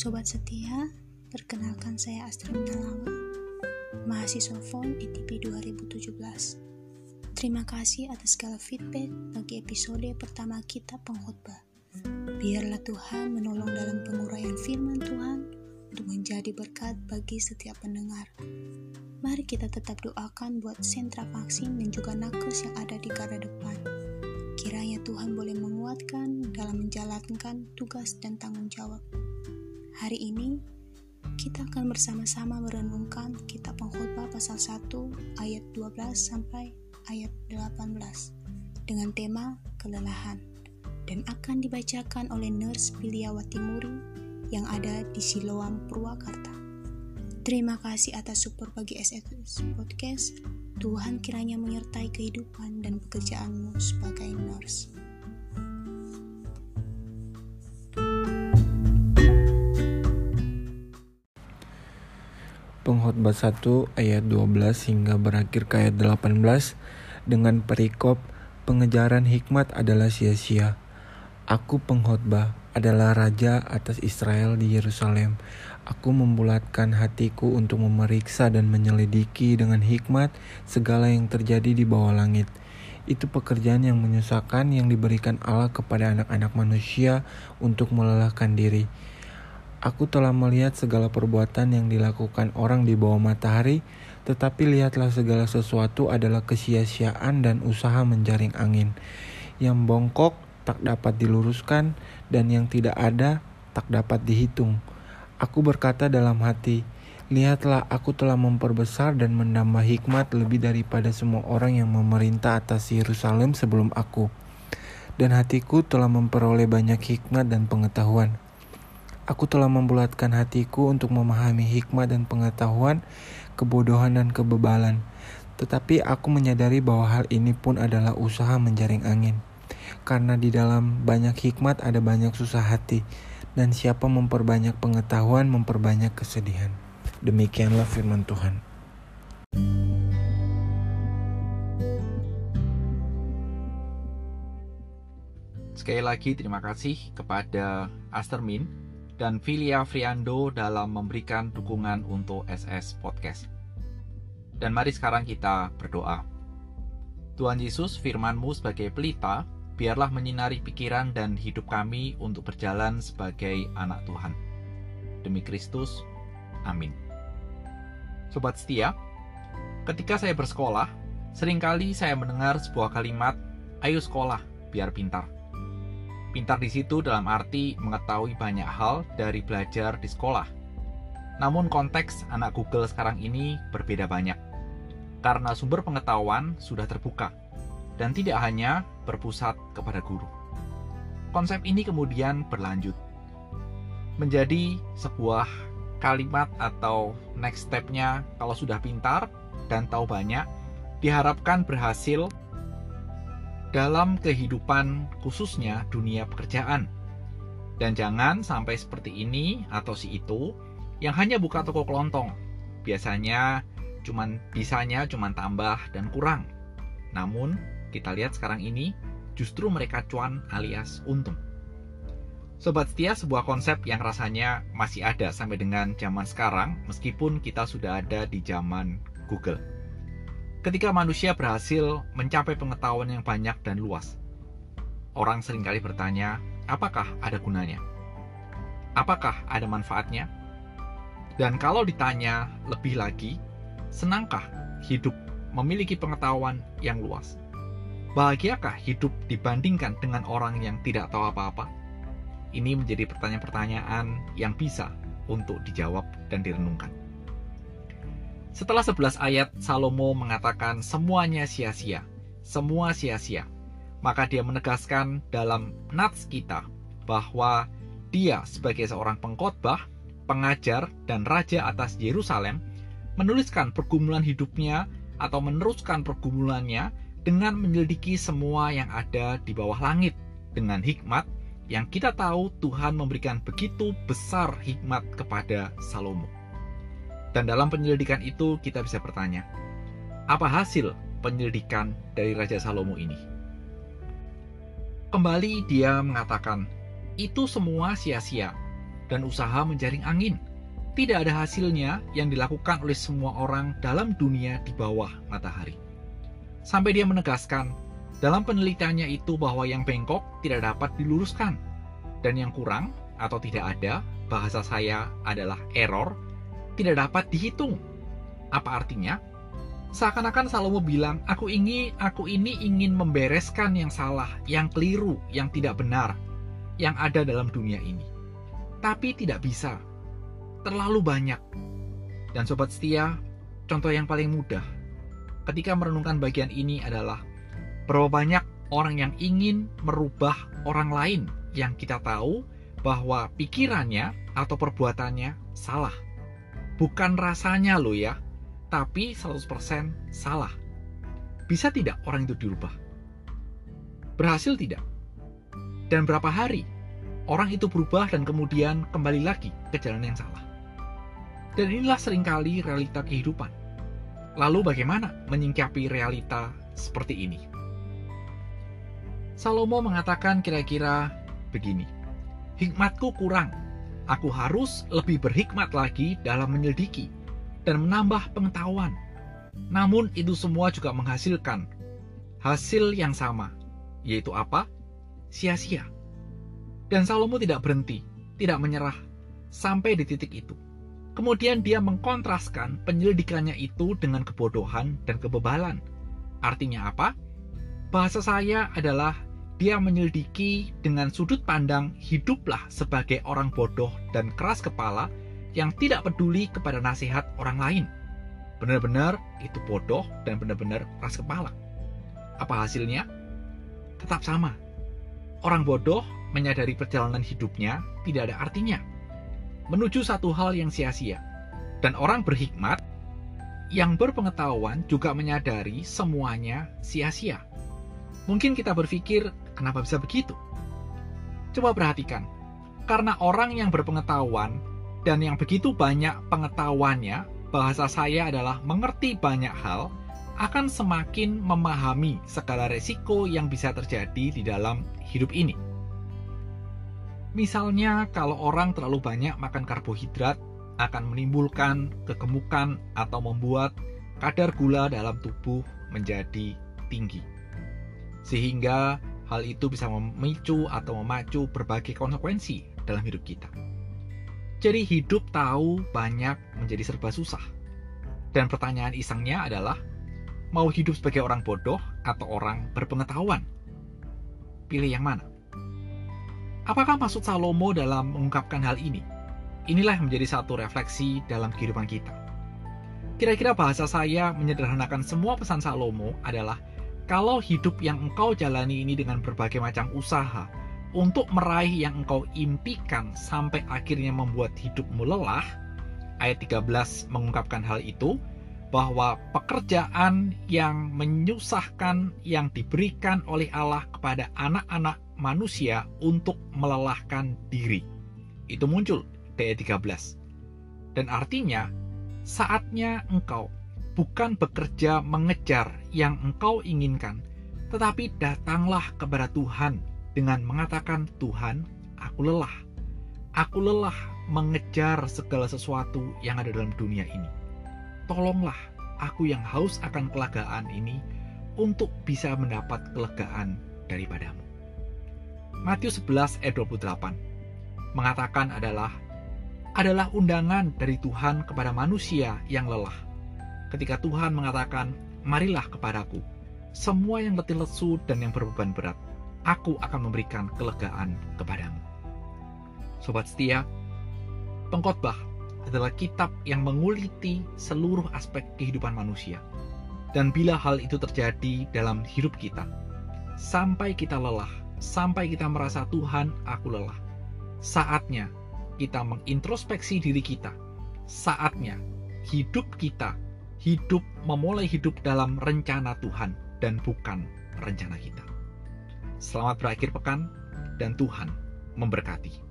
Sobat setia, perkenalkan saya Astrid Nalawa, mahasiswa FON ITP 2017. Terima kasih atas segala feedback bagi episode pertama kita pengkhotbah. Biarlah Tuhan menolong dalam penguraian firman Tuhan untuk menjadi berkat bagi setiap pendengar. Mari kita tetap doakan buat sentra vaksin dan juga nakes yang ada di garda depan. Kiranya Tuhan boleh menguatkan dalam menjalankan tugas dan tanggung jawab. Hari ini kita akan bersama-sama merenungkan kitab pengkhotbah pasal 1 ayat 12 sampai ayat 18 dengan tema kelelahan dan akan dibacakan oleh Nurse Piliawati Muri yang ada di Siloam Purwakarta. Terima kasih atas support bagi SS Podcast. Tuhan kiranya menyertai kehidupan dan pekerjaanmu sebagai nurse. Pengkhotbah 1 ayat 12 hingga berakhir ke ayat 18 dengan perikop pengejaran hikmat adalah sia-sia. Aku pengkhotbah adalah raja atas Israel di Yerusalem. Aku membulatkan hatiku untuk memeriksa dan menyelidiki dengan hikmat segala yang terjadi di bawah langit. Itu pekerjaan yang menyusahkan yang diberikan Allah kepada anak-anak manusia untuk melelahkan diri Aku telah melihat segala perbuatan yang dilakukan orang di bawah matahari, tetapi lihatlah segala sesuatu adalah kesia-siaan dan usaha menjaring angin. Yang bongkok tak dapat diluruskan, dan yang tidak ada tak dapat dihitung. Aku berkata dalam hati, Lihatlah, aku telah memperbesar dan menambah hikmat lebih daripada semua orang yang memerintah atas Yerusalem sebelum aku. Dan hatiku telah memperoleh banyak hikmat dan pengetahuan. Aku telah membulatkan hatiku untuk memahami hikmah dan pengetahuan, kebodohan dan kebebalan. Tetapi aku menyadari bahwa hal ini pun adalah usaha menjaring angin. Karena di dalam banyak hikmat ada banyak susah hati, dan siapa memperbanyak pengetahuan memperbanyak kesedihan. Demikianlah firman Tuhan. Sekali lagi terima kasih kepada Astermin dan Filia Friando dalam memberikan dukungan untuk SS Podcast. Dan mari sekarang kita berdoa. Tuhan Yesus, firman-Mu sebagai pelita, biarlah menyinari pikiran dan hidup kami untuk berjalan sebagai anak Tuhan. Demi Kristus, amin. Sobat setia, ketika saya bersekolah, sering kali saya mendengar sebuah kalimat, ayo sekolah, biar pintar. Pintar di situ dalam arti mengetahui banyak hal dari belajar di sekolah. Namun konteks anak Google sekarang ini berbeda banyak. Karena sumber pengetahuan sudah terbuka dan tidak hanya berpusat kepada guru. Konsep ini kemudian berlanjut menjadi sebuah kalimat atau next step-nya kalau sudah pintar dan tahu banyak diharapkan berhasil dalam kehidupan khususnya dunia pekerjaan. Dan jangan sampai seperti ini atau si itu yang hanya buka toko kelontong. Biasanya cuman bisanya cuman tambah dan kurang. Namun kita lihat sekarang ini justru mereka cuan alias untung. Sobat setia sebuah konsep yang rasanya masih ada sampai dengan zaman sekarang meskipun kita sudah ada di zaman Google ketika manusia berhasil mencapai pengetahuan yang banyak dan luas. Orang sering kali bertanya, apakah ada gunanya? Apakah ada manfaatnya? Dan kalau ditanya lebih lagi, senangkah hidup memiliki pengetahuan yang luas? Bahagiakah hidup dibandingkan dengan orang yang tidak tahu apa-apa? Ini menjadi pertanyaan-pertanyaan yang bisa untuk dijawab dan direnungkan. Setelah 11 ayat, Salomo mengatakan semuanya sia-sia. Semua sia-sia. Maka dia menegaskan dalam nats kita bahwa dia sebagai seorang pengkhotbah, pengajar, dan raja atas Yerusalem menuliskan pergumulan hidupnya atau meneruskan pergumulannya dengan menyelidiki semua yang ada di bawah langit dengan hikmat yang kita tahu Tuhan memberikan begitu besar hikmat kepada Salomo. Dan dalam penyelidikan itu kita bisa bertanya, apa hasil penyelidikan dari Raja Salomo ini? Kembali dia mengatakan, itu semua sia-sia. dan usaha menjaring angin. Tidak ada hasilnya yang dilakukan oleh semua orang dalam dunia di bawah matahari. Sampai dia menegaskan, dalam penelitiannya itu bahwa yang bengkok tidak dapat diluruskan, dan yang kurang atau tidak ada, bahasa saya adalah error, tidak dapat dihitung. Apa artinya? Seakan-akan Salomo bilang, aku ingin, aku ini ingin membereskan yang salah, yang keliru, yang tidak benar, yang ada dalam dunia ini. Tapi tidak bisa. Terlalu banyak. Dan sobat setia, contoh yang paling mudah ketika merenungkan bagian ini adalah berapa banyak orang yang ingin merubah orang lain yang kita tahu bahwa pikirannya atau perbuatannya salah. Bukan rasanya loh ya, tapi 100% salah. Bisa tidak orang itu dirubah? Berhasil tidak? Dan berapa hari orang itu berubah dan kemudian kembali lagi ke jalan yang salah? Dan inilah sering kali realita kehidupan. Lalu bagaimana menyingkapi realita seperti ini? Salomo mengatakan kira-kira begini, Hikmatku kurang, aku harus lebih berhikmat lagi dalam menyelidiki dan menambah pengetahuan. Namun itu semua juga menghasilkan hasil yang sama, yaitu apa? Sia-sia. Dan Salomo tidak berhenti, tidak menyerah sampai di titik itu. Kemudian dia mengkontraskan penyelidikannya itu dengan kebodohan dan kebebalan. Artinya apa? Bahasa saya adalah dia menyelidiki dengan sudut pandang hiduplah sebagai orang bodoh dan keras kepala yang tidak peduli kepada nasihat orang lain. Benar-benar itu bodoh dan benar-benar keras kepala. Apa hasilnya? Tetap sama. Orang bodoh menyadari perjalanan hidupnya tidak ada artinya. Menuju satu hal yang sia-sia. Dan orang berhikmat yang berpengetahuan juga menyadari semuanya sia-sia. Mungkin kita berpikir, kenapa bisa begitu? Coba perhatikan, karena orang yang berpengetahuan dan yang begitu banyak pengetahuannya, bahasa saya adalah mengerti banyak hal, akan semakin memahami segala resiko yang bisa terjadi di dalam hidup ini. Misalnya, kalau orang terlalu banyak makan karbohidrat, akan menimbulkan kegemukan atau membuat kadar gula dalam tubuh menjadi tinggi. Sehingga hal itu bisa memicu atau memacu berbagai konsekuensi dalam hidup kita. Jadi hidup tahu banyak menjadi serba susah. Dan pertanyaan isengnya adalah, mau hidup sebagai orang bodoh atau orang berpengetahuan? Pilih yang mana? Apakah maksud Salomo dalam mengungkapkan hal ini? Inilah yang menjadi satu refleksi dalam kehidupan kita. Kira-kira bahasa saya menyederhanakan semua pesan Salomo adalah kalau hidup yang engkau jalani ini dengan berbagai macam usaha, untuk meraih yang engkau impikan sampai akhirnya membuat hidupmu lelah, ayat 13 mengungkapkan hal itu, bahwa pekerjaan yang menyusahkan yang diberikan oleh Allah kepada anak-anak manusia untuk melelahkan diri. Itu muncul di ayat 13. Dan artinya, saatnya engkau bukan bekerja mengejar yang engkau inginkan, tetapi datanglah kepada Tuhan dengan mengatakan, "Tuhan, aku lelah. Aku lelah mengejar segala sesuatu yang ada dalam dunia ini. Tolonglah aku yang haus akan kelegaan ini untuk bisa mendapat kelegaan daripadamu." Matius 11 ayat 28 mengatakan adalah adalah undangan dari Tuhan kepada manusia yang lelah. Ketika Tuhan mengatakan, "Marilah kepadaku, semua yang letih lesu dan yang berbeban berat, aku akan memberikan kelegaan kepadamu. Sobat setia, pengkhotbah adalah kitab yang menguliti seluruh aspek kehidupan manusia. Dan bila hal itu terjadi dalam hidup kita, sampai kita lelah, sampai kita merasa Tuhan, aku lelah. Saatnya kita mengintrospeksi diri kita. Saatnya hidup kita, hidup memulai hidup dalam rencana Tuhan dan bukan rencana kita. Selamat berakhir pekan, dan Tuhan memberkati.